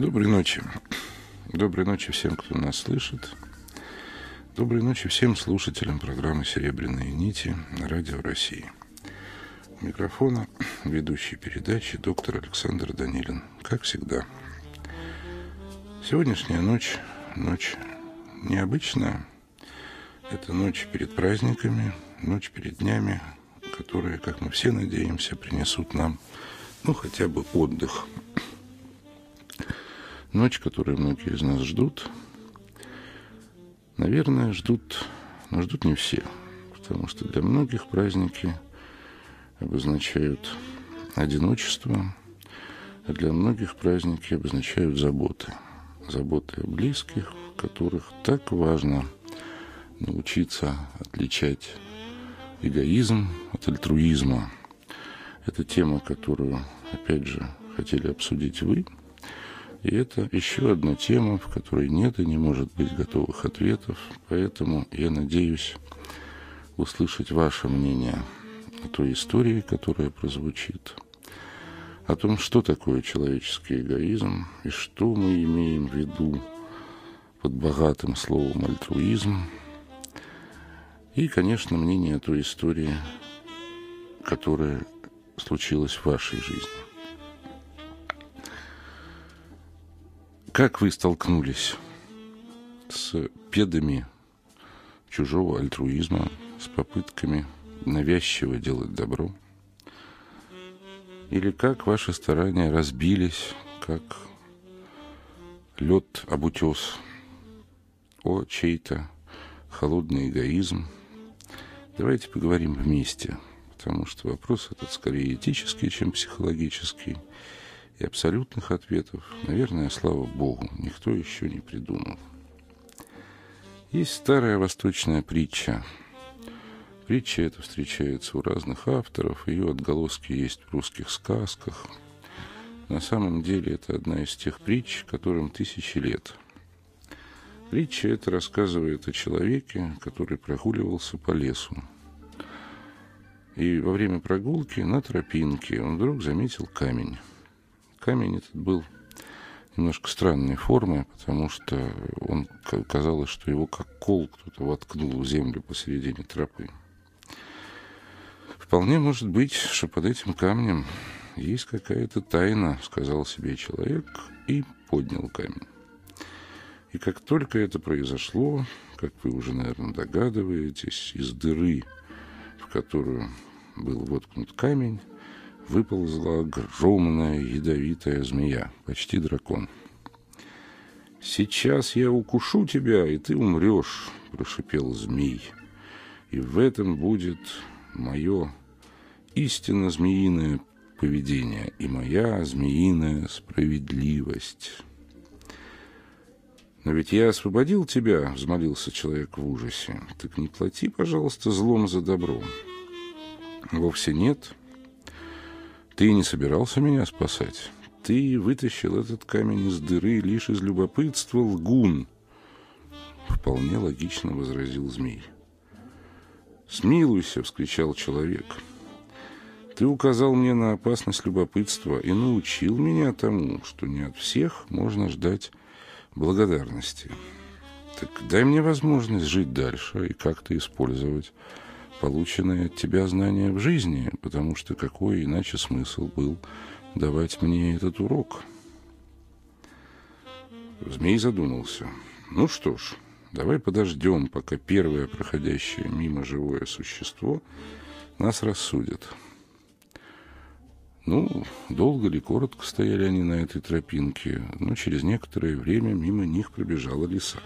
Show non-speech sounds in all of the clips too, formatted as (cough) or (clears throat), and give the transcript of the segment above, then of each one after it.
Доброй ночи. Доброй ночи всем, кто нас слышит. Доброй ночи всем слушателям программы «Серебряные нити» на Радио России. У микрофона ведущий передачи доктор Александр Данилин. Как всегда. Сегодняшняя ночь, ночь необычная. Это ночь перед праздниками, ночь перед днями, которые, как мы все надеемся, принесут нам, ну, хотя бы отдых. Ночь, которую многие из нас ждут. Наверное, ждут, но ждут не все, потому что для многих праздники обозначают одиночество, а для многих праздники обозначают заботы. Заботы о близких, которых так важно научиться отличать эгоизм от альтруизма. Это тема, которую, опять же, хотели обсудить вы. И это еще одна тема, в которой нет и не может быть готовых ответов. Поэтому я надеюсь услышать ваше мнение о той истории, которая прозвучит, о том, что такое человеческий эгоизм и что мы имеем в виду под богатым словом альтруизм – и, конечно, мнение о той истории, которая случилась в вашей жизни. Как вы столкнулись с педами чужого альтруизма, с попытками навязчиво делать добро? Или как ваши старания разбились, как лед об утес, о чей-то холодный эгоизм – Давайте поговорим вместе, потому что вопрос этот скорее этический, чем психологический. И абсолютных ответов, наверное, слава Богу, никто еще не придумал. Есть старая восточная притча. Притча эта встречается у разных авторов, ее отголоски есть в русских сказках. На самом деле это одна из тех притч, которым тысячи лет. Притча это рассказывает о человеке, который прогуливался по лесу. И во время прогулки на тропинке он вдруг заметил камень. Камень этот был немножко странной формы, потому что он казалось, что его как кол кто-то воткнул в землю посередине тропы. Вполне может быть, что под этим камнем есть какая-то тайна, сказал себе человек и поднял камень. И как только это произошло, как вы уже, наверное, догадываетесь, из дыры, в которую был воткнут камень, выползла огромная ядовитая змея, почти дракон. «Сейчас я укушу тебя, и ты умрешь», — прошипел змей. «И в этом будет мое истинно змеиное поведение и моя змеиная справедливость». «Но ведь я освободил тебя», — взмолился человек в ужасе. «Так не плати, пожалуйста, злом за добро». «Вовсе нет. Ты не собирался меня спасать. Ты вытащил этот камень из дыры лишь из любопытства, лгун». «Вполне логично», — возразил змей. «Смилуйся!» — вскричал человек. «Ты указал мне на опасность любопытства и научил меня тому, что не от всех можно ждать благодарности. Так дай мне возможность жить дальше и как-то использовать полученные от тебя знания в жизни, потому что какой иначе смысл был давать мне этот урок? Змей задумался. Ну что ж, давай подождем, пока первое проходящее мимо живое существо нас рассудит. Ну, долго ли, коротко стояли они на этой тропинке, но через некоторое время мимо них пробежала лиса.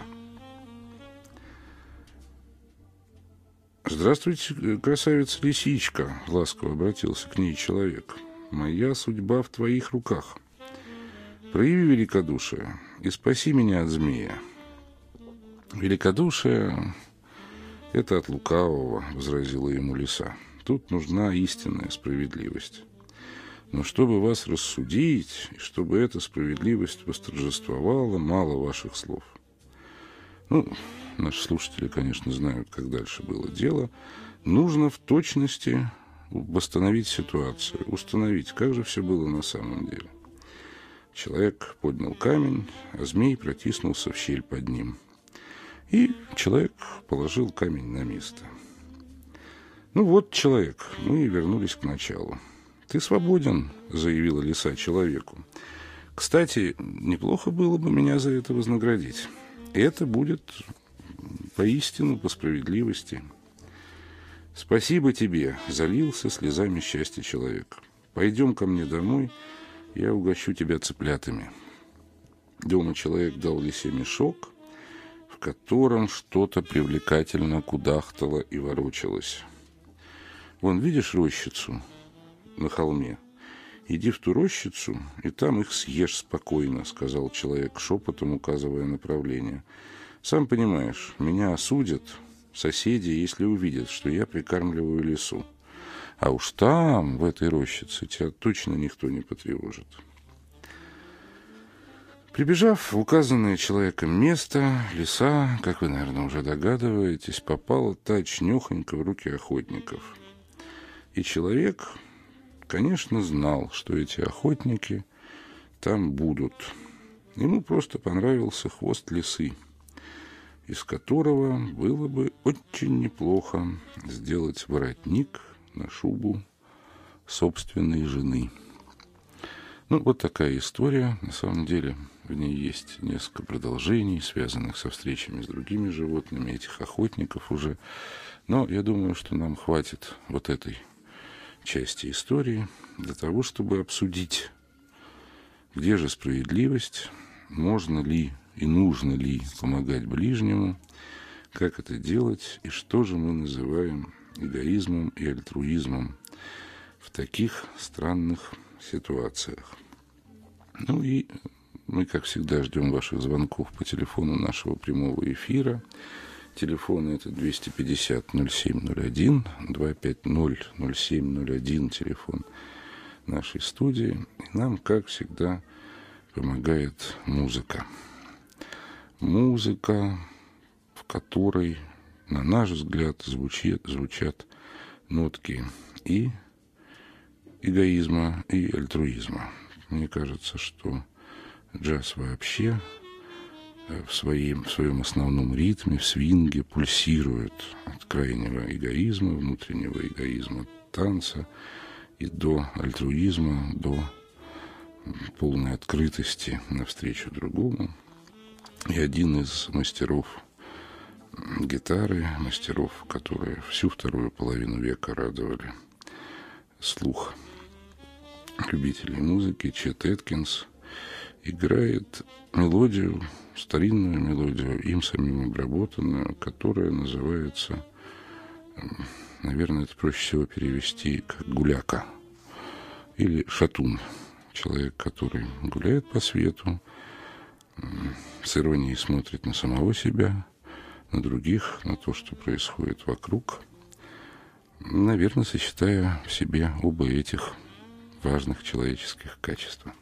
«Здравствуйте, красавица-лисичка!» — ласково обратился к ней человек. «Моя судьба в твоих руках. Прояви великодушие и спаси меня от змея». «Великодушие — это от лукавого», — возразила ему лиса. «Тут нужна истинная справедливость». Но чтобы вас рассудить, и чтобы эта справедливость восторжествовала, мало ваших слов. Ну, наши слушатели, конечно, знают, как дальше было дело. Нужно в точности восстановить ситуацию, установить, как же все было на самом деле. Человек поднял камень, а змей протиснулся в щель под ним. И человек положил камень на место. «Ну вот, человек, мы вернулись к началу. Ты свободен», — заявила лиса человеку. «Кстати, неплохо было бы меня за это вознаградить. Это будет поистину по справедливости». «Спасибо тебе», — залился слезами счастья человек. «Пойдем ко мне домой, я угощу тебя цыплятами». Дома человек дал лисе мешок, в котором что-то привлекательно кудахтало и ворочалось. Вон, видишь рощицу на холме? Иди в ту рощицу, и там их съешь спокойно, сказал человек шепотом, указывая направление. Сам понимаешь, меня осудят соседи, если увидят, что я прикармливаю лесу. А уж там, в этой рощице, тебя точно никто не потревожит. Прибежав в указанное человеком место, лиса, как вы, наверное, уже догадываетесь, попала точнёхонько в руки охотников. И человек, конечно, знал, что эти охотники там будут. Ему просто понравился хвост лисы, из которого было бы очень неплохо сделать воротник на шубу собственной жены. Ну, вот такая история. На самом деле в ней есть несколько продолжений, связанных со встречами с другими животными, этих охотников уже. Но я думаю, что нам хватит вот этой части истории для того, чтобы обсудить, где же справедливость, можно ли и нужно ли помогать ближнему, как это делать и что же мы называем эгоизмом и альтруизмом в таких странных ситуациях. Ну и мы, как всегда, ждем ваших звонков по телефону нашего прямого эфира. Телефон это 250-0701, 250-0701, телефон нашей студии. И нам, как всегда, помогает музыка. Музыка, в которой, на наш взгляд, звучит, звучат нотки и эгоизма, и альтруизма. Мне кажется, что джаз вообще э, в своем, в своем основном ритме, в свинге пульсирует от крайнего эгоизма, внутреннего эгоизма танца и до альтруизма, до полной открытости навстречу другому. И один из мастеров гитары, мастеров, которые всю вторую половину века радовали слух любителей музыки, Чет Эткинс – играет мелодию, старинную мелодию, им самим обработанную, которая называется, наверное, это проще всего перевести как гуляка или шатун. Человек, который гуляет по свету, с иронией смотрит на самого себя, на других, на то, что происходит вокруг, наверное, сочетая в себе оба этих важных человеческих качества.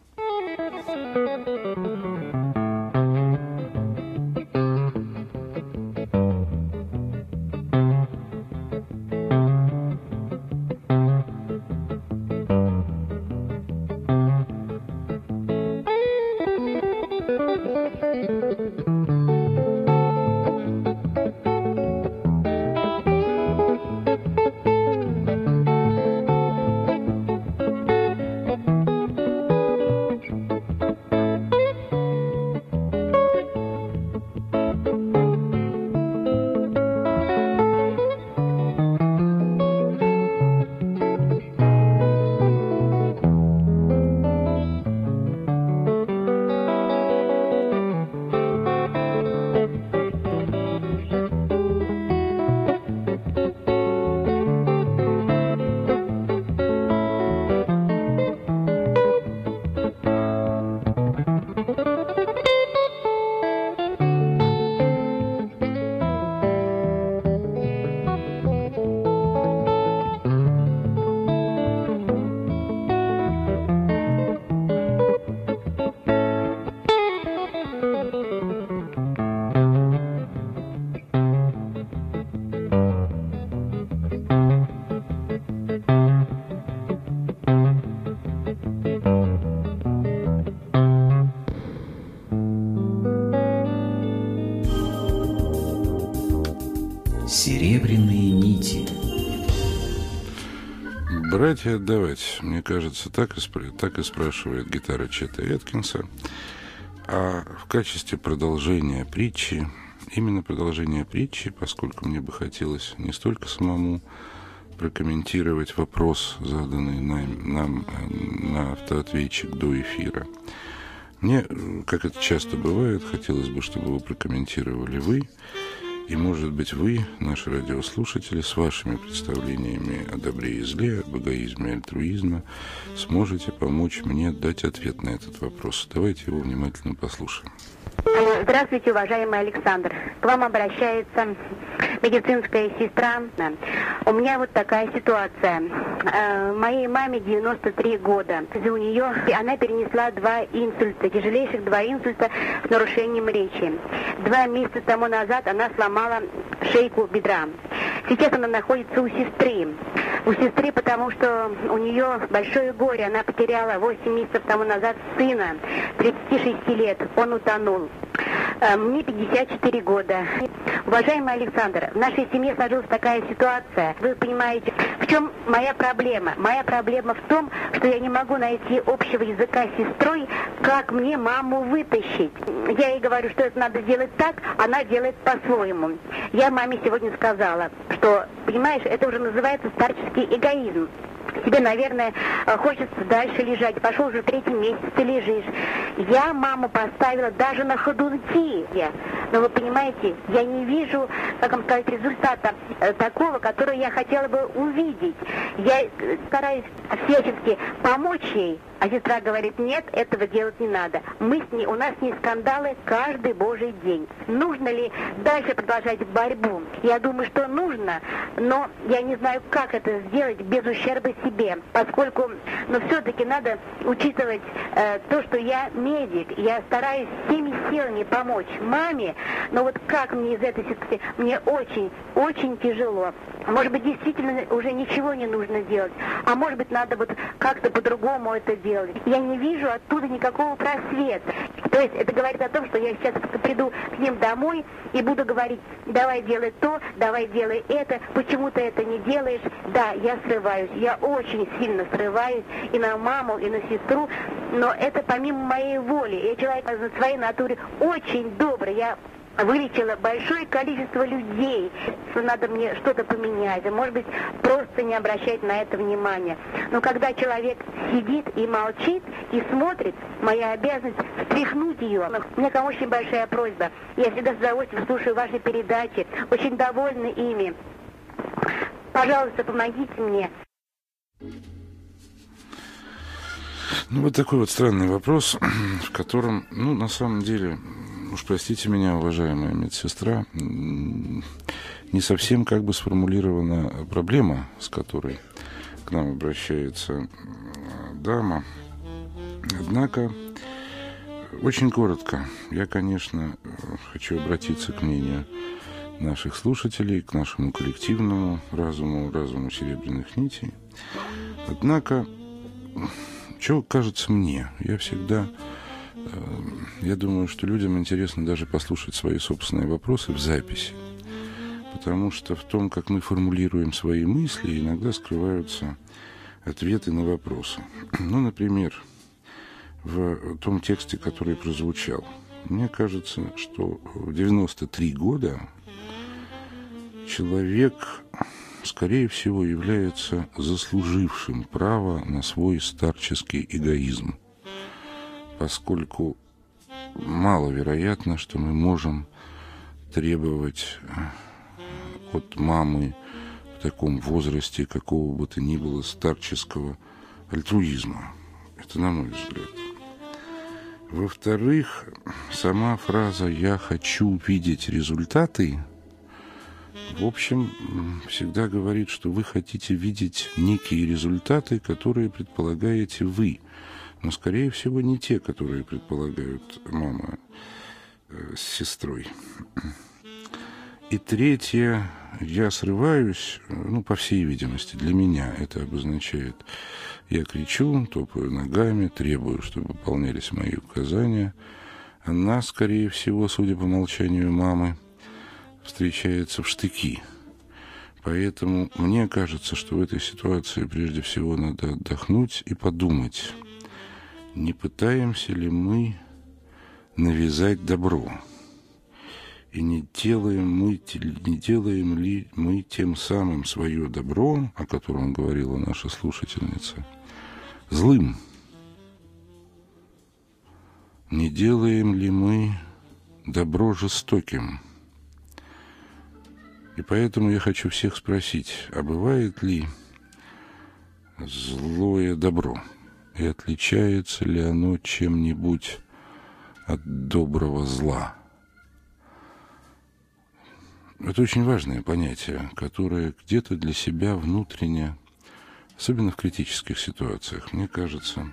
И отдавать. Мне кажется, так и, спр... так и спрашивает гитара Чета Эткинса. А в качестве продолжения притчи, именно продолжения притчи, поскольку мне бы хотелось не столько самому прокомментировать вопрос, заданный нам, нам на автоответчик до эфира. Мне, как это часто бывает, хотелось бы, чтобы вы прокомментировали вы, и, может быть, вы, наши радиослушатели, с вашими представлениями о добре и зле, об эгоизме и альтруизме, сможете помочь мне дать ответ на этот вопрос. Давайте его внимательно послушаем. Здравствуйте, уважаемый Александр. К вам обращается медицинская сестра. У меня вот такая ситуация. Э, моей маме 93 года. У нее она перенесла два инсульта, тяжелейших два инсульта с нарушением речи. Два месяца тому назад она сломала шейку бедра. Сейчас она находится у сестры. У сестры, потому что у нее большое горе. Она потеряла 8 месяцев тому назад сына, 36 лет. Он утонул. Э, мне 54 года. Уважаемый Александр, в нашей семье сложилась такая ситуация. Вы понимаете, в чем моя проблема? Моя проблема в том, что я не могу найти общего языка с сестрой, как мне маму вытащить. Я ей говорю, что это надо сделать так, она делает по-своему. Я маме сегодня сказала, что, понимаешь, это уже называется старческий эгоизм тебе, наверное, хочется дальше лежать. Пошел уже третий месяц, ты лежишь. Я маму поставила даже на ходунки. Но вы понимаете, я не вижу, как вам сказать, результата э, такого, который я хотела бы увидеть. Я э, стараюсь всячески помочь ей, а сестра говорит, нет, этого делать не надо. Мы с ней, у нас с ней скандалы каждый божий день. Нужно ли дальше продолжать борьбу? Я думаю, что нужно, но я не знаю, как это сделать без ущерба себе, поскольку, но все-таки надо учитывать э, то, что я медик, я стараюсь всеми силами помочь маме, но вот как мне из этой ситуации, мне очень, очень тяжело. Может быть, действительно уже ничего не нужно делать, а может быть, надо вот как-то по-другому это делать. Я не вижу оттуда никакого просвета. То есть это говорит о том, что я сейчас приду к ним домой и буду говорить, давай делай то, давай делай это, почему ты это не делаешь. Да, я срываюсь, я очень сильно срываюсь и на маму, и на сестру, но это помимо моей воли. Я человек на своей натуре очень добрый, я вылечила большое количество людей, что надо мне что-то поменять, а может быть просто не обращать на это внимания. Но когда человек сидит и молчит и смотрит, моя обязанность встряхнуть ее. У меня к очень большая просьба. Я всегда с удовольствием слушаю ваши передачи, очень довольна ими. Пожалуйста, помогите мне. Ну, вот такой вот странный вопрос, (clears throat) в котором, ну, на самом деле, уж простите меня, уважаемая медсестра, не совсем как бы сформулирована проблема, с которой к нам обращается дама. Однако, очень коротко, я, конечно, хочу обратиться к мнению наших слушателей, к нашему коллективному разуму, разуму серебряных нитей. Однако, что кажется мне, я всегда Эм, я думаю, что людям интересно даже послушать свои собственные вопросы в записи. Потому что в том, как мы формулируем свои мысли, иногда скрываются ответы на вопросы. (clears throat) Ну, например, в том тексте, который прозвучал. Мне кажется, что в 93 года человек, скорее всего, является заслужившим право на свой старческий эгоизм поскольку маловероятно, что мы можем требовать э, от мамы в таком возрасте какого бы то ни было старческого альтруизма. Это на мой взгляд. Во-вторых, сама фраза «я хочу видеть результаты» в общем, всегда говорит, что вы хотите видеть некие результаты, которые предполагаете вы – но, скорее всего, не те, которые предполагают мама э, с сестрой. И третье, я срываюсь, ну, по всей видимости, для меня это обозначает, я кричу, топаю ногами, требую, чтобы выполнялись мои указания. Она, скорее всего, судя по молчанию мамы, встречается в штыки. Поэтому мне кажется, что в этой ситуации прежде всего надо отдохнуть и подумать, не пытаемся ли мы навязать добро. И не делаем, мы, не делаем ли мы тем самым свое добро, о котором говорила наша слушательница, злым? Не делаем ли мы добро жестоким? И поэтому я хочу всех спросить, а бывает ли злое добро? И отличается ли оно чем-нибудь от доброго зла? Это очень важное понятие, которое где-то для себя внутренне, особенно в критических ситуациях, мне кажется,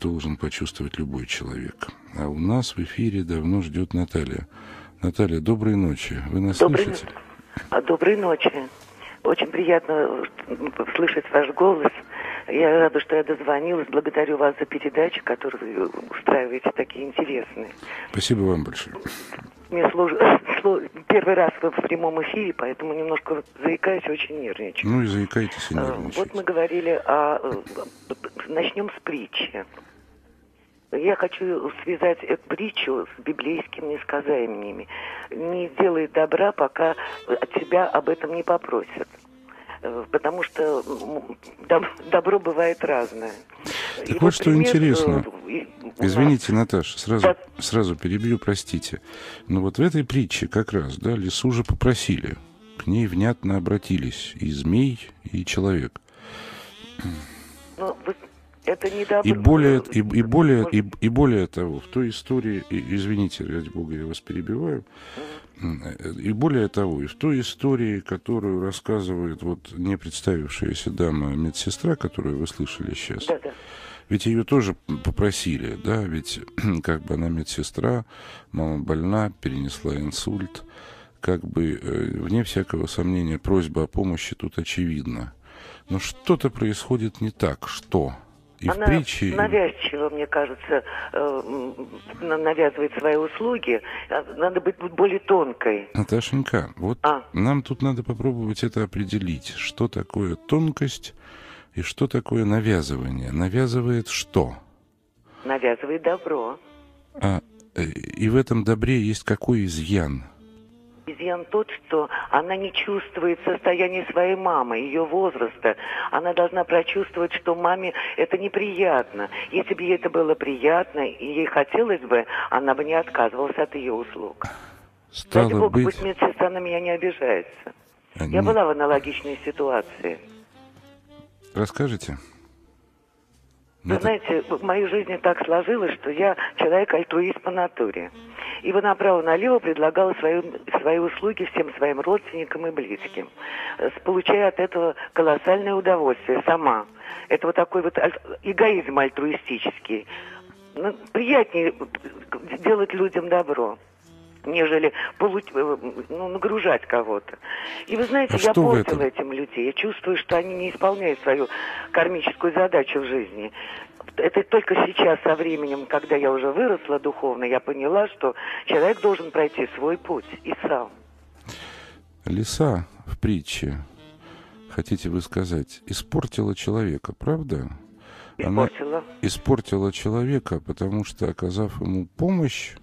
должен почувствовать любой человек. А у нас в эфире давно ждет Наталья. Наталья, доброй ночи. Вы нас Доброй слышите? А, Доброй ночи. Очень приятно слышать ваш голос. Я рада, что я дозвонилась. Благодарю вас за передачи, которые вы устраиваете такие интересные. Спасибо вам большое. Мне сло- первый раз вы в прямом эфире, поэтому немножко заикаюсь, очень нервничаю. Ну и заикайтесь и А, нервничайте. Вот мы говорили о... э, Начнем с притчи. Я хочу связать эту притчу с библейскими сказаниями. Не делай добра, пока от тебя об этом не попросят. Э, Потому что добро бывает разное. Так И вот что пример, интересно. э, Извините, Наташа, сразу, Да. сразу перебью, простите. Но вот в этой притче как раз, да, лису же попросили. К ней внятно обратились и змей, и человек. Ну, вы- это не добро. И более, и, и более, и, и более того, в той истории, и- извините, ради бога, я вас перебиваю, э, и более того, и в той истории, которую рассказывает вот не представившаяся дама медсестра, которую вы слышали сейчас, Да, да. ведь ее тоже попросили, да, ведь (clears throat) как бы она медсестра, мама больна, перенесла инсульт, как бы э, вне всякого сомнения просьба о помощи тут очевидна. Но что-то происходит не так, что? И Она в притче... навязчиво, мне кажется, э, навязывает свои услуги. А Надо быть более тонкой. Наташенька, вот А. нам тут надо попробовать это определить. Что такое тонкость и что такое навязывание? Навязывает что? Навязывает добро. А, э, и в этом добре есть какой изъян? Изъян тот, что она не чувствует состояние своей мамы, ее возраста. Она должна прочувствовать, что маме это неприятно. Если бы ей это было приятно, и ей хотелось бы, она бы не отказывалась от ее услуг. Стало Ради бога, быть... пусть медсестра на меня не обижается. А, Я не- была в аналогичной ситуации. Расскажите? Вы Ну, это- знаете, в моей жизни так сложилось, что я человек-альтруист по натуре. И вы направо-налево предлагала свои, свои услуги всем своим родственникам и близким, э, получая от этого колоссальное удовольствие сама. Это вот такой вот эгоизм альтруистический. Ну, приятнее э, делать людям добро нежели получ- э, ну, нагружать кого-то. И вы знаете, А я портила этим людей. Я чувствую, что они не исполняют свою кармическую задачу в жизни. Это только сейчас, со временем, когда я уже выросла духовно, я поняла, что человек должен пройти свой путь и сам. Лиса в притче, хотите вы сказать, испортила человека, правда? Она Испортила. испортила человека, потому что, оказав ему помощь,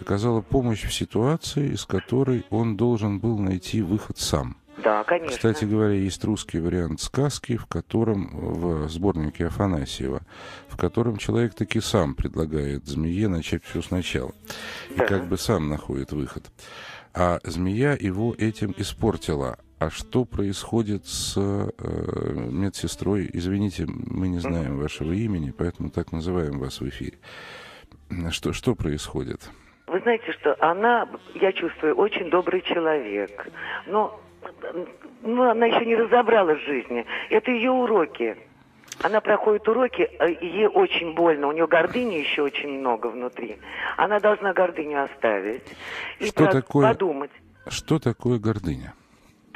оказала помощь в ситуации, из которой он должен был найти выход сам. Да, конечно. Кстати говоря, есть русский вариант сказки, в котором, в сборнике Афанасьева, в котором человек таки сам предлагает змее начать все сначала. И Да. как бы сам находит выход. А змея его этим испортила. А что происходит с э, медсестрой? Извините, мы не знаем вашего имени, поэтому так называем вас в эфире. Что, что происходит? Знаете, что она, я чувствую, очень добрый человек. Но ну, она еще не разобралась в жизни. Это ее уроки. Она проходит уроки, и ей очень больно. У нее гордыни еще очень много внутри. Она должна гордыню оставить. И Что такое- подумать. Что такое гордыня?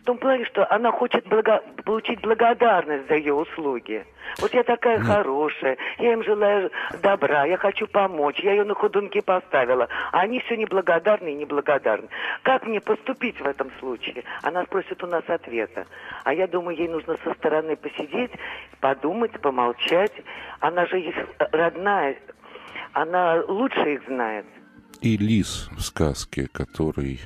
В том плане, что она хочет благо... получить благодарность за ее услуги. Вот я такая Нет. хорошая, я им желаю добра, я хочу помочь, я ее на ходунки поставила, а они все неблагодарны и неблагодарны. Как мне поступить в этом случае? Она спросит у нас ответа. А я думаю, ей нужно со стороны посидеть, подумать, помолчать. Она же их родная, она лучше их знает. И лис в сказке, который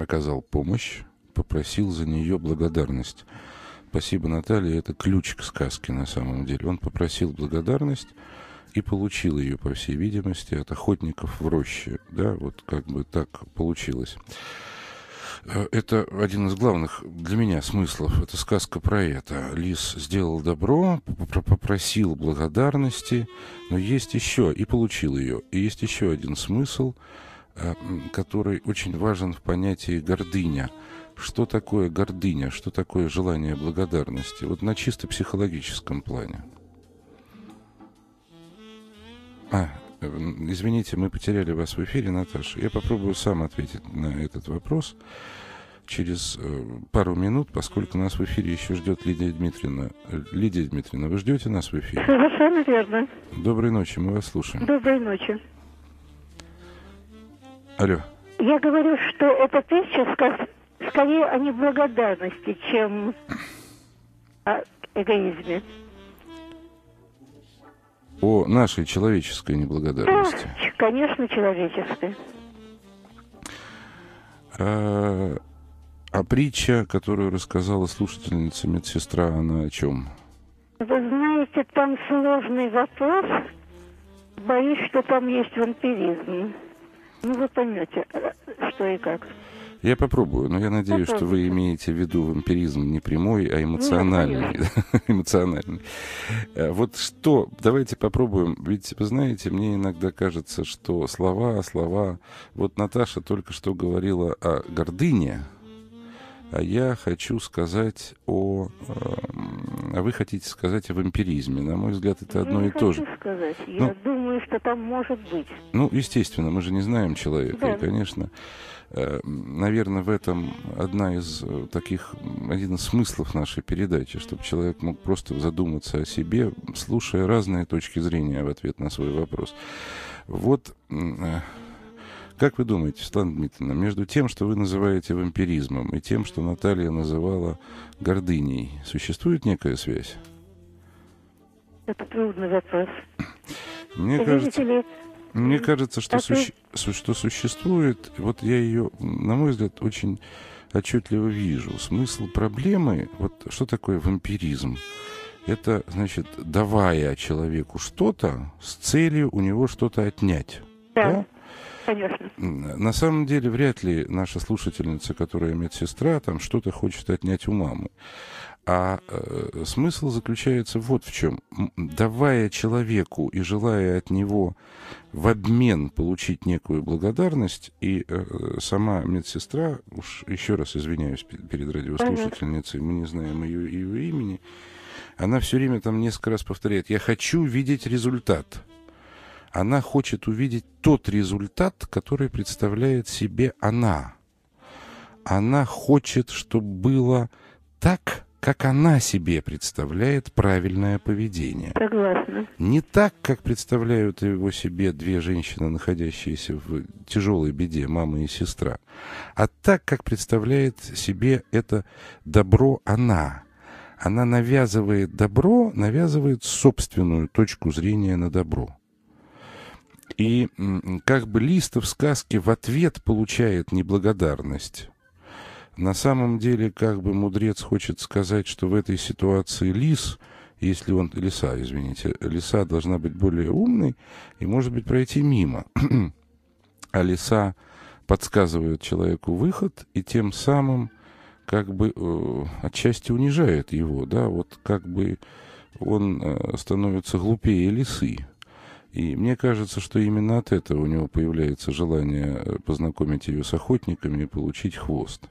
оказал помощь, попросил за нее благодарность. Спасибо, Наталья, это ключ к сказке на самом деле. Он попросил благодарность и получил ее, по всей видимости, от охотников в роще. Да, вот как бы так получилось. Э, это один из главных для меня смыслов. Это сказка про это. Лис сделал добро, попросил благодарности, но есть еще, и получил ее. И есть еще один смысл, э, который очень важен в понятии гордыня – что такое гордыня, что такое желание благодарности, вот на чисто психологическом плане. А, извините, мы потеряли вас в эфире, Наташа. Я попробую сам ответить на этот вопрос через э, пару минут, поскольку нас в эфире еще ждет Лидия Дмитриевна. Лидия Дмитриевна, вы ждете нас в эфире? Совершенно верно. Доброй ночи, мы вас слушаем. Доброй ночи. Алло. Я говорю, что эта песня скорее о неблагодарности, чем о эгоизме. О нашей человеческой неблагодарности. Да, конечно, человеческой. А, а притча, которую рассказала слушательница медсестра, она о чем? Вы знаете, там сложный вопрос. Боюсь, что там есть вампиризм. Ну, вы поймете, что и как. Я попробую, но я надеюсь, что вы имеете в виду вампиризм не прямой, а эмоциональный. (laughs) эмоциональный. Э, вот что, давайте попробуем. Ведь, вы знаете, мне иногда кажется, что слова, слова... Вот Наташа только что говорила о гордыне, а я хочу сказать о... Эм, а вы хотите сказать о вампиризме. На мой взгляд, это одно я и то же. сказать. Я ну, думаю, что там может быть. Ну, естественно, мы же не знаем человека. Да. И, конечно, наверное, в этом одна из э, таких, один из смыслов нашей передачи, чтобы человек мог просто задуматься о себе, слушая разные точки зрения в ответ на свой вопрос. Вот э, как вы думаете, Светлана Дмитриевна, между тем, что вы называете вампиризмом, и тем, что Наталья называла гордыней, существует некая связь? Это трудный вопрос. Мне Видите кажется... Ли, мне кажется, что, суще... что существует, вот я ее, на мой взгляд, очень отчетливо вижу. Смысл проблемы, вот что такое вампиризм? Это, значит, давая человеку что-то с целью у него что-то отнять. Да, да? конечно. На самом деле, вряд ли наша слушательница, которая медсестра, там что-то хочет отнять у мамы. А э, смысл заключается вот в чем. Давая человеку и желая от него в обмен получить некую благодарность, и э, сама медсестра, уж еще раз извиняюсь перед радиослушательницей, мы не знаем ее, ее имени, она все время там несколько раз повторяет, я хочу видеть результат. Она хочет увидеть тот результат, который представляет себе она. Она хочет, чтобы было так, как она себе представляет правильное поведение. Согласна. Не так, как представляют его себе две женщины, находящиеся в тяжелой беде, мама и сестра, а так, как представляет себе это добро она. Она навязывает добро, навязывает собственную точку зрения на добро. И как бы Листов в сказке в ответ получает неблагодарность на самом деле, как бы мудрец хочет сказать, что в этой ситуации лис, если он, лиса, извините, лиса должна быть более умной и, может быть, пройти мимо. (clears throat) а лиса подсказывает человеку выход и тем самым как бы э, отчасти унижает его, да, вот как бы он э, становится глупее лисы. И мне кажется, что именно от этого у него появляется желание э, познакомить ее с охотниками и получить хвост.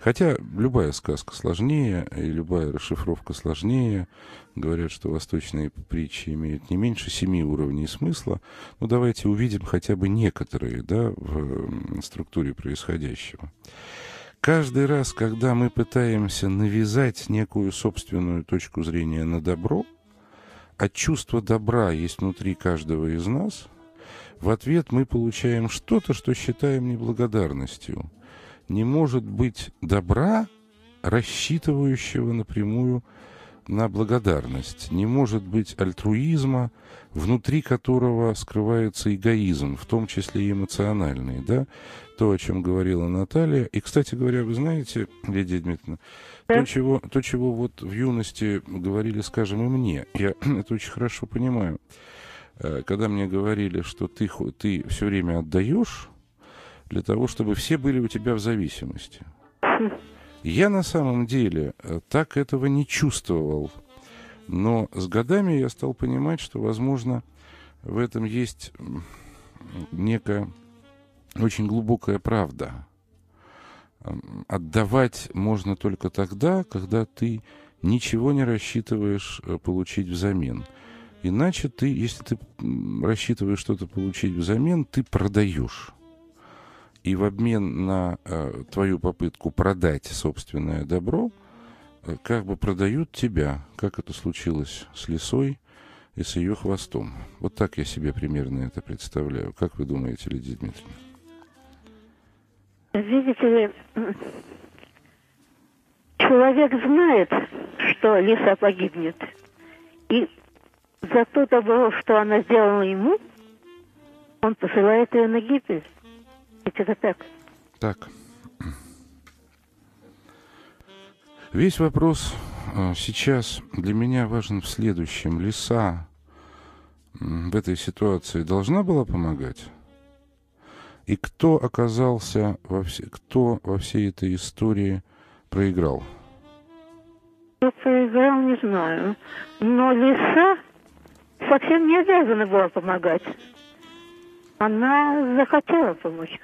Хотя любая сказка сложнее, и любая расшифровка сложнее. Говорят, что восточные притчи имеют не меньше семи уровней смысла. Но давайте увидим хотя бы некоторые да, в структуре происходящего. каждый раз, когда мы пытаемся навязать некую собственную точку зрения на добро, а чувство добра есть внутри каждого из нас, в ответ мы получаем что-то, что считаем неблагодарностью. Не может быть добра, рассчитывающего напрямую на благодарность. Не может быть альтруизма, внутри которого скрывается эгоизм, в том числе и эмоциональный, да? То, о чем говорила Наталья. И, кстати говоря, вы знаете, Лидия Дмитриевна, да. то, чего, то, чего вот в юности говорили, скажем, и мне, я (clears throat) это очень хорошо понимаю. Э, когда мне говорили, что ты, ты все время отдаешь для того, чтобы все были у тебя в зависимости. Я на самом деле э, так этого не чувствовал. Но с годами я стал понимать, что, возможно, в этом есть некая очень глубокая правда. Отдавать можно только тогда, когда ты ничего не рассчитываешь э, получить взамен. Иначе ты, если ты рассчитываешь что-то получить взамен, ты продаешь и в обмен на э, твою попытку продать собственное добро, э, как бы продают тебя, как это случилось с лисой и с ее хвостом. Вот так я себе примерно это представляю. Как вы думаете, Лидия Дмитриевна? Видите ли, человек знает, что лиса погибнет, и за то добро, что она сделала ему, он посылает ее на гибель. Это так. Так. Весь вопрос а, сейчас для меня важен в следующем. Лиса в этой ситуации должна была помогать? И кто оказался во все, кто во всей этой истории проиграл? Кто проиграл, не знаю. Но лиса совсем не обязана была помогать. Она захотела помочь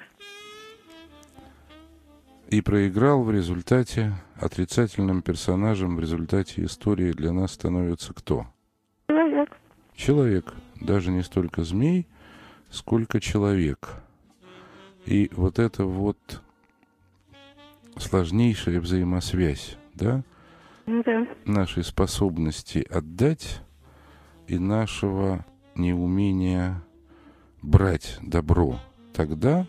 и проиграл в результате отрицательным персонажем в результате истории для нас становится кто? Человек. Человек. Даже не столько змей, сколько человек. И вот это вот сложнейшая взаимосвязь, да? Да. Нашей способности отдать и нашего неумения брать добро тогда,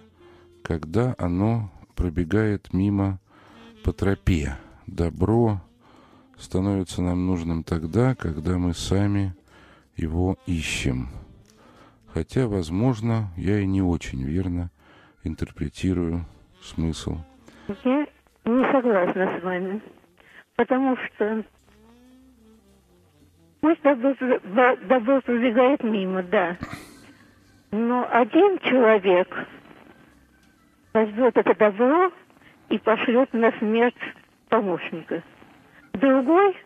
когда оно пробегает мимо по тропе. Добро становится нам нужным тогда, когда мы сами его ищем. Хотя, возможно, я и не очень верно интерпретирую смысл. Я не согласна с вами, потому что пусть добро, добро пробегает мимо, да. Но один человек возьмет это добро и пошлет на смерть помощника. Другой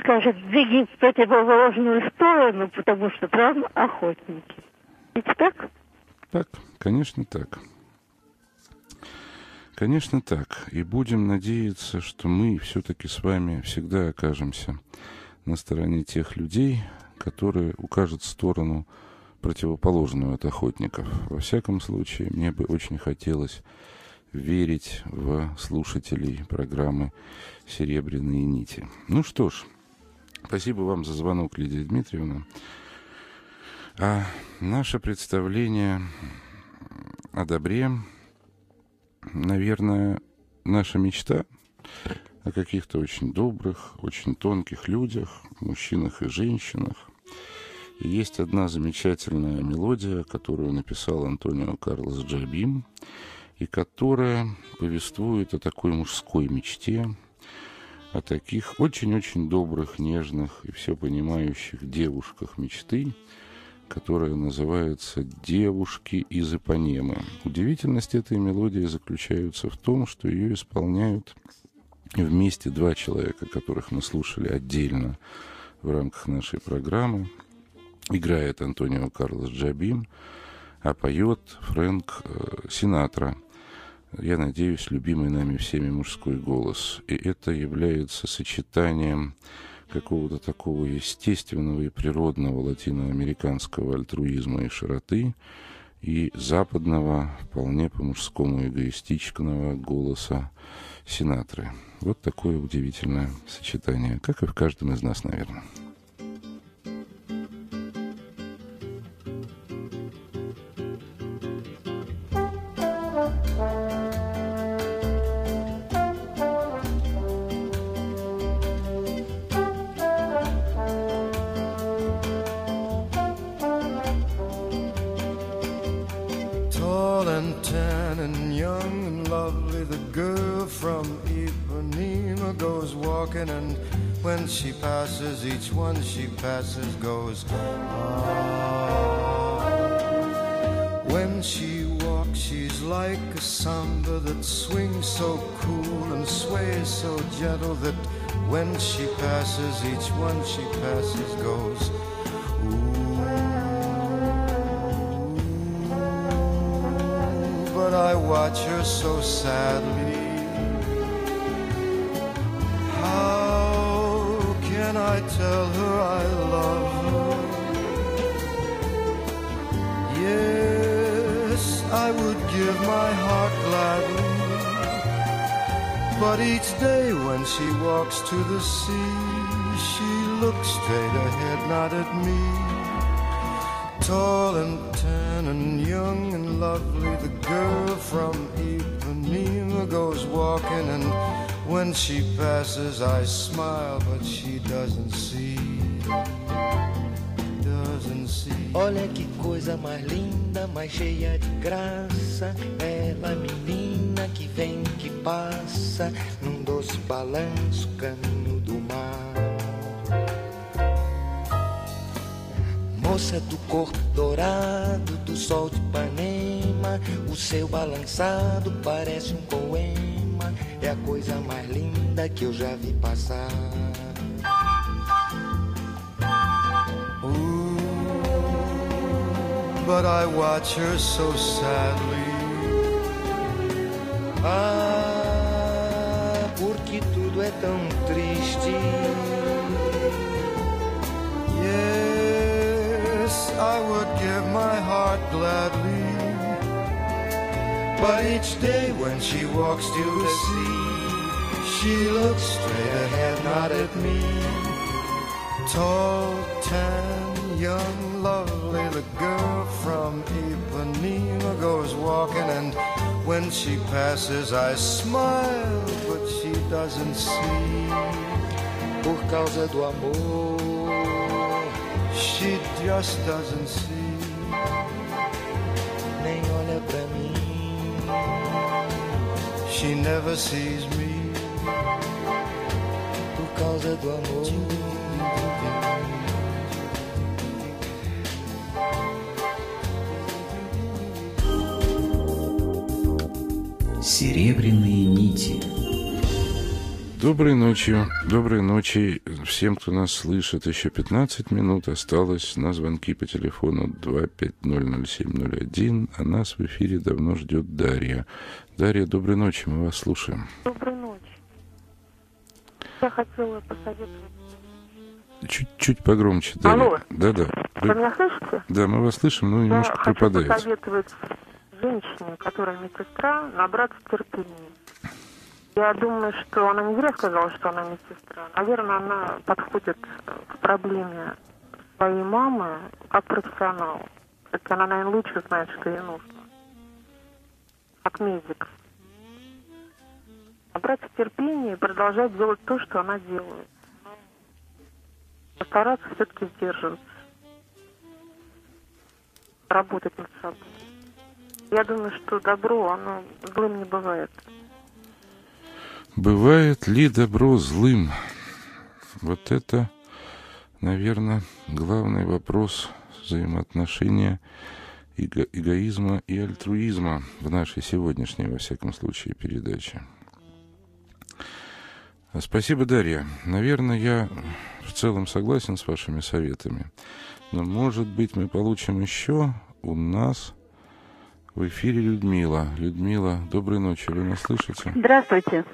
скажет, беги в противоположную сторону, потому что там охотники. Ведь так? Так, конечно, так. Конечно, так. И будем надеяться, что мы все-таки с вами всегда окажемся на стороне тех людей, которые укажут сторону противоположную от охотников. Во всяком случае, мне бы очень хотелось верить в слушателей программы «Серебряные нити». Ну что ж, спасибо вам за звонок, Лидия Дмитриевна. А наше представление о добре, наверное, наша мечта о каких-то очень добрых, очень тонких людях, мужчинах и женщинах, есть одна замечательная мелодия, которую написал Антонио Карлос Джабим, и которая повествует о такой мужской мечте, о таких очень-очень добрых, нежных и все понимающих девушках мечты, которая называется «Девушки из Ипанемы». Удивительность этой мелодии заключается в том, что ее исполняют вместе два человека, которых мы слушали отдельно в рамках нашей программы – играет Антонио Карлос Джабим, а поет Фрэнк э, Синатра. Я надеюсь, любимый нами всеми мужской голос. И это является сочетанием какого-то такого естественного и природного латиноамериканского альтруизма и широты и западного, вполне по-мужскому эгоистичного голоса Синатры. Вот такое удивительное сочетание, как и в каждом из нас, наверное. So gentle that when she passes, each one she passes goes. Ooh. But I watch her so sadly But each day when she walks to the sea, she looks straight ahead, not at me. Tall and tan and young and lovely, the girl from Ipanema goes walking and when she passes, I smile, but she doesn't see. Doesn't see. Olha que coisa mais linda, mais cheia de graça. Ela, menina que vem, passa, num doce balanço, caminho do mar. Moça do corpo dourado, do sol de Ipanema, o seu balançado parece um poema é a coisa mais linda que eu já vi passar. But I watch her so sadly. Ah, é tão triste. Yes, I would give my heart gladly. But each day when she walks to the sea, she looks straight ahead, not at me. Tall, tan, young, lovely, the girl from Ipanema goes walking, and when she passes, I smile, doesn't see. Por causa do amor, she just doesn't see. Nem olha pra mim. She never sees me por causa do amor. Серебряные нити. Доброй ночи, доброй ночи всем, кто нас слышит. Еще 15 минут осталось на звонки по телефону 2500701, а нас в эфире давно ждет Дарья. Дарья, доброй ночи, мы вас слушаем. Доброй ночи. Я хотела посоветовать Чуть-чуть погромче, Дарья. Алло. Да-да. Вы... вы меня слышите? Да, мы вас слышим, но немножко Я пропадаете. хочу посоветовать женщине, которая медсестра, набраться терпения я думаю, что она не зря сказала, что она медсестра. Наверное, она подходит к проблеме своей мамы как профессионал. Все-таки она, наверное, лучше знает, что ей нужно. Как медик. Набраться терпения и продолжать делать то, что она делает. Постараться все-таки сдерживаться. Работать над собой. Я думаю, что добро, оно злым не бывает. Бывает ли добро злым? Вот это, наверное, главный вопрос взаимоотношения эго эгоизма и альтруизма в нашей сегодняшней, во всяком случае, передаче. Спасибо, Дарья. Наверное, я в целом согласен с вашими советами. Но, может быть, мы получим еще у нас в эфире Людмила. Людмила, доброй ночи. Вы нас слышите? Здравствуйте.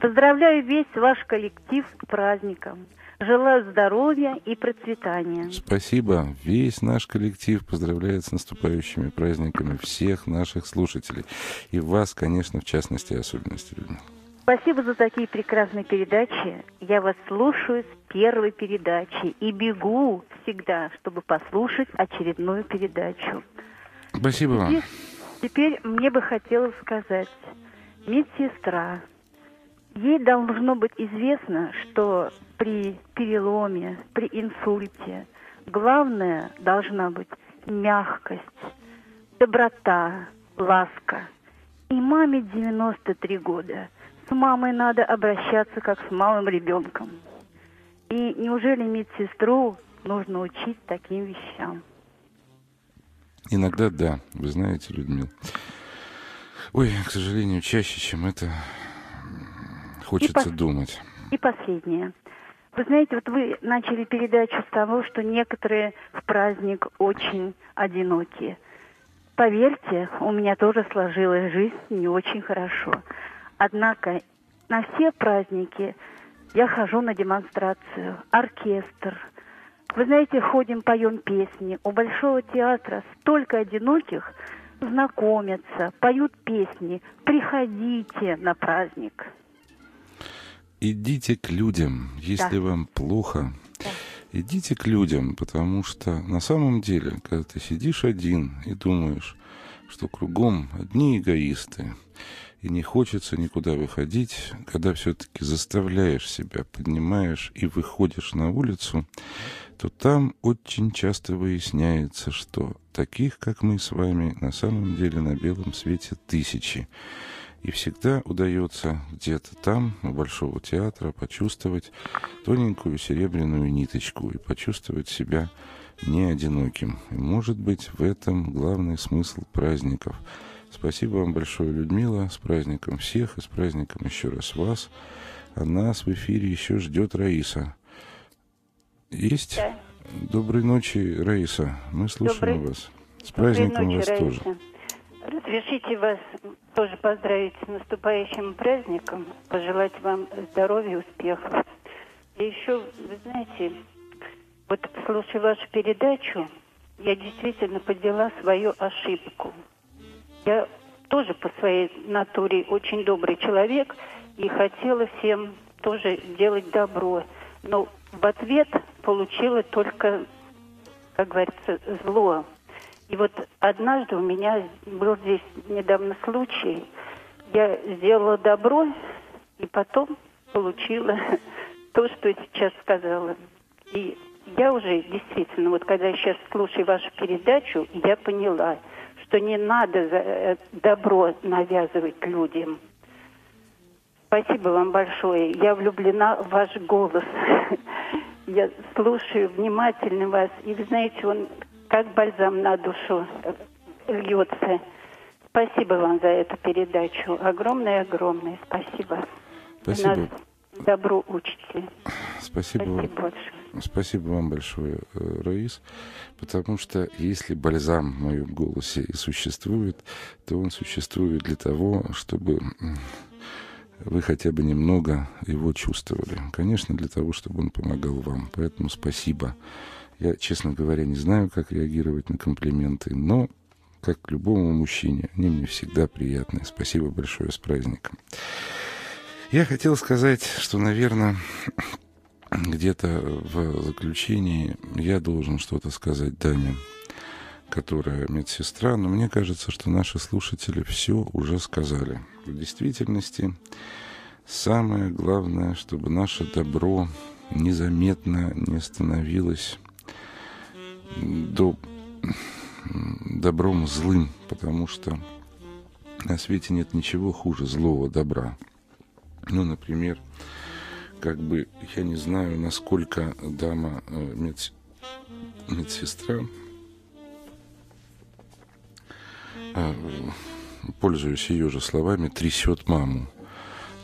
Поздравляю весь ваш коллектив с праздником. Желаю здоровья и процветания. Спасибо. Весь наш коллектив поздравляет с наступающими праздниками всех наших слушателей. И вас, конечно, в частности и особенности, Людмила. Спасибо за такие прекрасные передачи. Я вас слушаю с первой передачи и бегу всегда, чтобы послушать очередную передачу. Спасибо вам. Теперь, теперь мне бы хотелось сказать, медсестра, ей должно быть известно, что при переломе, при инсульте главное должна быть мягкость, доброта, ласка. И маме 93 года – с мамой надо обращаться как с малым ребенком. И неужели медсестру нужно учить таким вещам? Иногда да, вы знаете, Людмила. Ой, к сожалению, чаще, чем это хочется и думать. И последнее. Вы знаете, вот вы начали передачу с того, что некоторые в праздник очень одинокие. Поверьте, у меня тоже сложилась жизнь не очень хорошо. Однако на все праздники я хожу на демонстрацию, оркестр. Вы знаете, ходим, поем песни. У Большого театра столько одиноких знакомятся, поют песни. Приходите на праздник. Идите к людям, если да. вам плохо. Да. Идите к людям, потому что на самом деле, когда ты сидишь один и думаешь, что кругом одни эгоисты, и не хочется никуда выходить, когда все-таки заставляешь себя, поднимаешь и выходишь на улицу, то там очень часто выясняется, что таких, как мы с вами, на самом деле на белом свете тысячи. И всегда удается где-то там, у Большого театра, почувствовать тоненькую серебряную ниточку и почувствовать себя не одиноким. И, может быть, в этом главный смысл праздников – Спасибо вам большое, Людмила. С праздником всех и с праздником еще раз вас. А нас в эфире еще ждет Раиса. Есть? Да. Доброй ночи, Раиса. Мы слушаем Добрый... вас. С праздником ночи, вас Раиса. тоже. Разрешите вас тоже поздравить с наступающим праздником, пожелать вам здоровья, успехов. И еще, вы знаете, вот слушая вашу передачу, я действительно подвела свою ошибку – я тоже по своей натуре очень добрый человек и хотела всем тоже делать добро. Но в ответ получила только, как говорится, зло. И вот однажды у меня был здесь недавно случай. Я сделала добро и потом получила (laughs) то, что сейчас сказала. И я уже действительно, вот когда я сейчас слушаю вашу передачу, я поняла – что не надо э, добро навязывать людям. Спасибо вам большое. Я влюблена в ваш голос. (laughs) Я слушаю внимательно вас. И вы знаете, он как бальзам на душу льется. Спасибо вам за эту передачу. Огромное-огромное спасибо. Спасибо. Нас добру учите. Спасибо, Спасибо вам. большое. Спасибо вам большое, э, Раис, потому что если бальзам в моем голосе и существует, то он существует для того, чтобы вы хотя бы немного его чувствовали. Конечно, для того, чтобы он помогал вам. Поэтому спасибо. Я, честно говоря, не знаю, как реагировать на комплименты, но, как любому мужчине, они мне всегда приятны. Спасибо большое с праздником. Я хотел сказать, что, наверное, (clears throat) где-то в заключении я должен что-то сказать даме, которая медсестра, но мне кажется, что наши слушатели все уже сказали. В действительности самое главное, чтобы наше добро незаметно не становилось до добром злым, потому что на свете нет ничего хуже злого добра. Ну, например, как бы, я не знаю, насколько дама э, мед, медсестра, э, пользуясь ее же словами, трясет маму.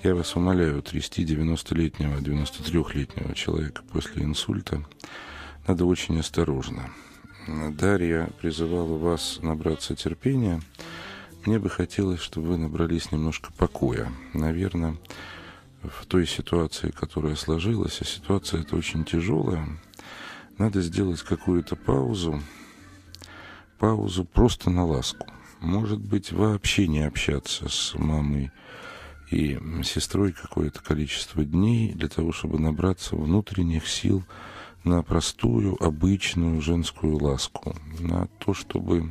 Я вас умоляю, трясти 90-летнего, 93-летнего человека после инсульта надо очень осторожно. Дарья призывала вас набраться терпения. Мне бы хотелось, чтобы вы набрались немножко покоя. Наверное, в той ситуации, которая сложилась, а ситуация эта очень тяжелая, надо сделать какую-то паузу, паузу просто на ласку. Может быть, вообще не общаться с мамой и сестрой какое-то количество дней для того, чтобы набраться внутренних сил на простую, обычную женскую ласку, на то, чтобы,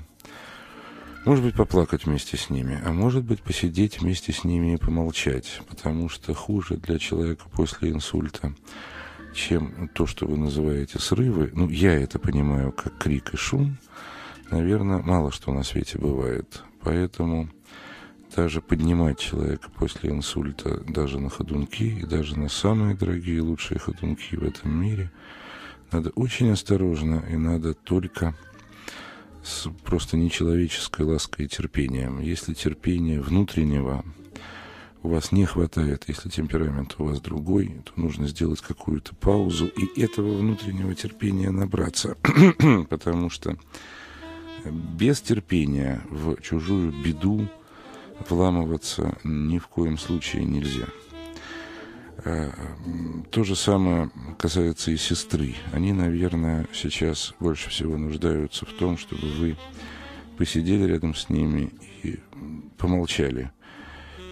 может быть, поплакать вместе с ними, а может быть, посидеть вместе с ними и помолчать, потому что хуже для человека после инсульта, чем то, что вы называете срывы, ну, я это понимаю как крик и шум, наверное, мало что на свете бывает. Поэтому даже поднимать человека после инсульта даже на ходунки и даже на самые дорогие лучшие ходунки в этом мире надо очень осторожно и надо только с просто нечеловеческой лаской и терпением. Если терпения внутреннего у вас не хватает, если темперамент у вас другой, то нужно сделать какую-то паузу и этого внутреннего терпения набраться, (clears throat) потому что без терпения в чужую беду вламываться ни в коем случае нельзя. Э, то же самое касается и сестры. Они, наверное, сейчас больше всего нуждаются в том, чтобы вы посидели рядом с ними и помолчали.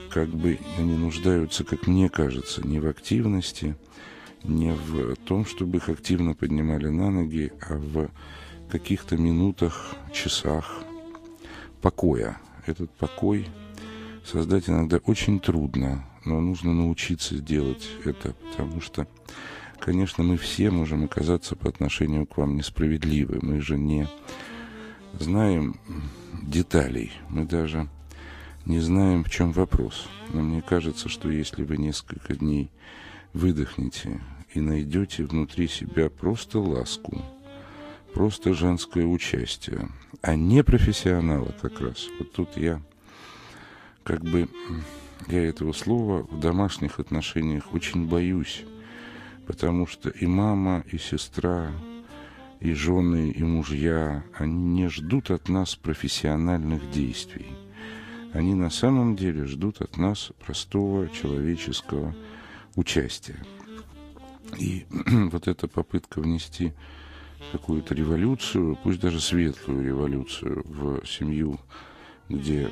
Как бы они нуждаются, как мне кажется, не в активности, не в том, чтобы их активно поднимали на ноги, а в каких-то минутах, часах покоя. Этот покой создать иногда очень трудно, но нужно научиться делать это, потому что, конечно, мы все можем оказаться по отношению к вам несправедливы. Мы же не знаем деталей, мы даже не знаем, в чем вопрос. Но мне кажется, что если вы несколько дней выдохнете и найдете внутри себя просто ласку, просто женское участие, а не профессионала как раз. Вот тут я как бы, я этого слова в домашних отношениях очень боюсь, потому что и мама, и сестра, и жены, и мужья, они не ждут от нас профессиональных действий. Они на самом деле ждут от нас простого человеческого участия. И (clears throat) вот эта попытка внести какую-то революцию, пусть даже светлую революцию в семью, где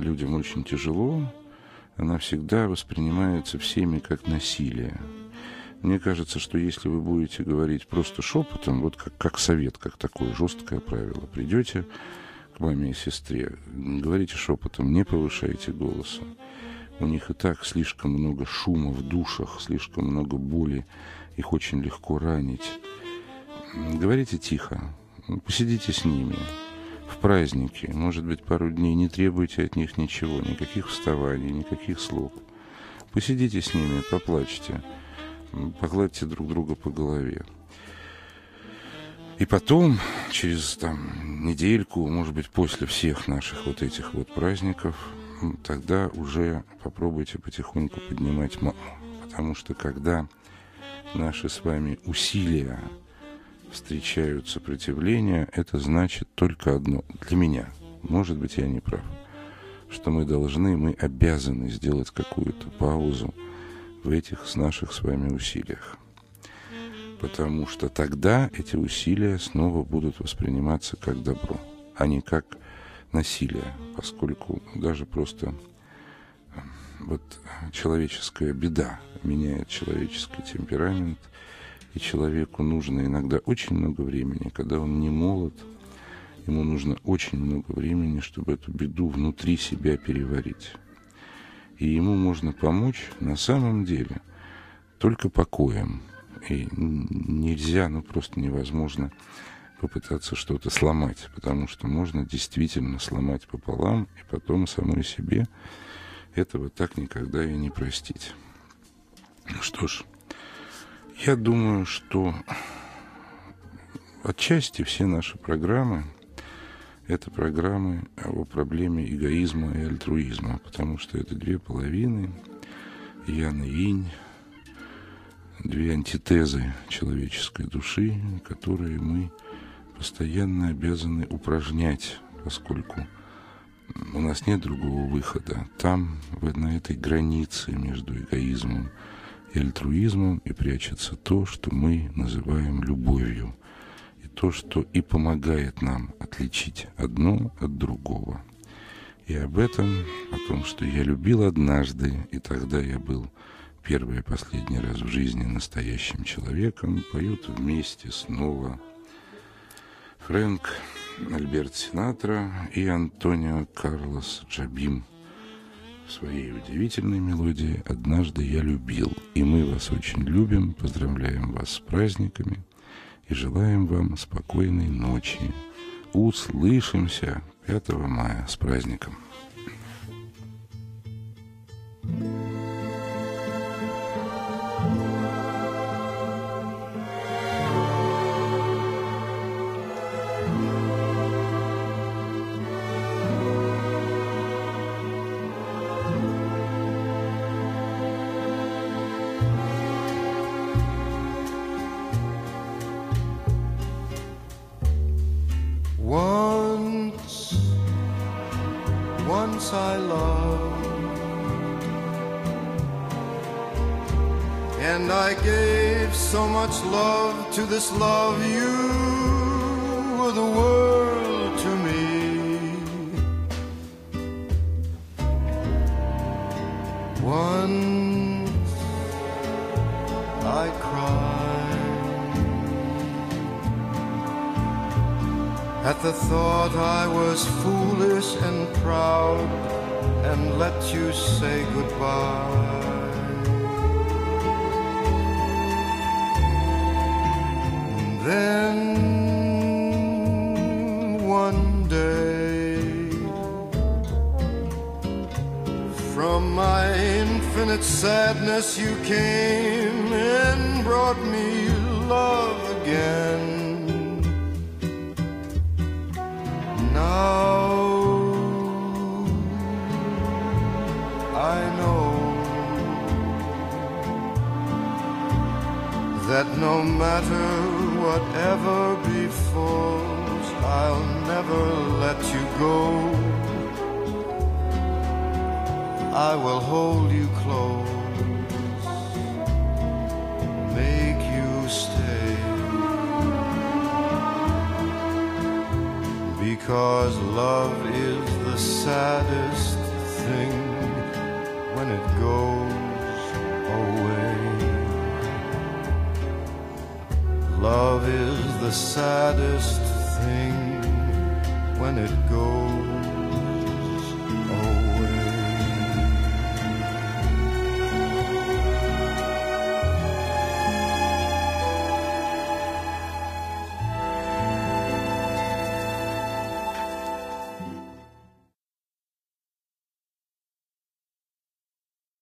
людям очень тяжело, она всегда воспринимается всеми как насилие. Мне кажется, что если вы будете говорить просто шепотом, вот как, как совет, как такое жесткое правило, придете к маме и сестре, говорите шепотом, не повышайте голоса. У них и так слишком много шума в душах, слишком много боли, их очень легко ранить. Говорите тихо, посидите с ними праздники, может быть, пару дней, не требуйте от них ничего, никаких вставаний, никаких слов. Посидите с ними, поплачьте, погладьте друг друга по голове. И потом, через там недельку, может быть, после всех наших вот этих вот праздников, тогда уже попробуйте потихоньку поднимать маму. Потому что когда наши с вами усилия встречают сопротивление, это значит только одно. Для меня, может быть, я не прав, что мы должны, мы обязаны сделать какую-то паузу в этих с наших с вами усилиях. Потому что тогда эти усилия снова будут восприниматься как добро, а не как насилие, поскольку даже просто вот человеческая беда меняет человеческий темперамент – и человеку нужно иногда очень много времени, когда он не молод, ему нужно очень много времени, чтобы эту беду внутри себя переварить. И ему можно помочь на самом деле только покоем. И нельзя, ну просто невозможно попытаться что-то сломать, потому что можно действительно сломать пополам и потом самой себе этого так никогда и не простить. Что ж, я думаю, что отчасти все наши программы – это программы о проблеме эгоизма и альтруизма, потому что это две половины, ян и инь, две антитезы человеческой души, которые мы постоянно обязаны упражнять, поскольку у нас нет другого выхода. Там, на этой границе между эгоизмом и альтруизмом и прячется то, что мы называем любовью. И то, что и помогает нам отличить одно от другого. И об этом, о том, что я любил однажды, и тогда я был первый и последний раз в жизни настоящим человеком, поют вместе снова Фрэнк, Альберт Синатра и Антонио Карлос Джабим в своей удивительной мелодии «Однажды я любил». И мы вас очень любим, поздравляем вас с праздниками и желаем вам спокойной ночи. Услышимся 5 мая с праздником. To this love you were the world to me. Once I cried at the thought I was foolish and proud and let you say goodbye. Infinite sadness, you came and brought me love again. Now I know that no matter whatever befalls, I'll never let you go. I will hold you close, make you stay. Because love is the saddest thing when it goes away. Love is the saddest thing when it goes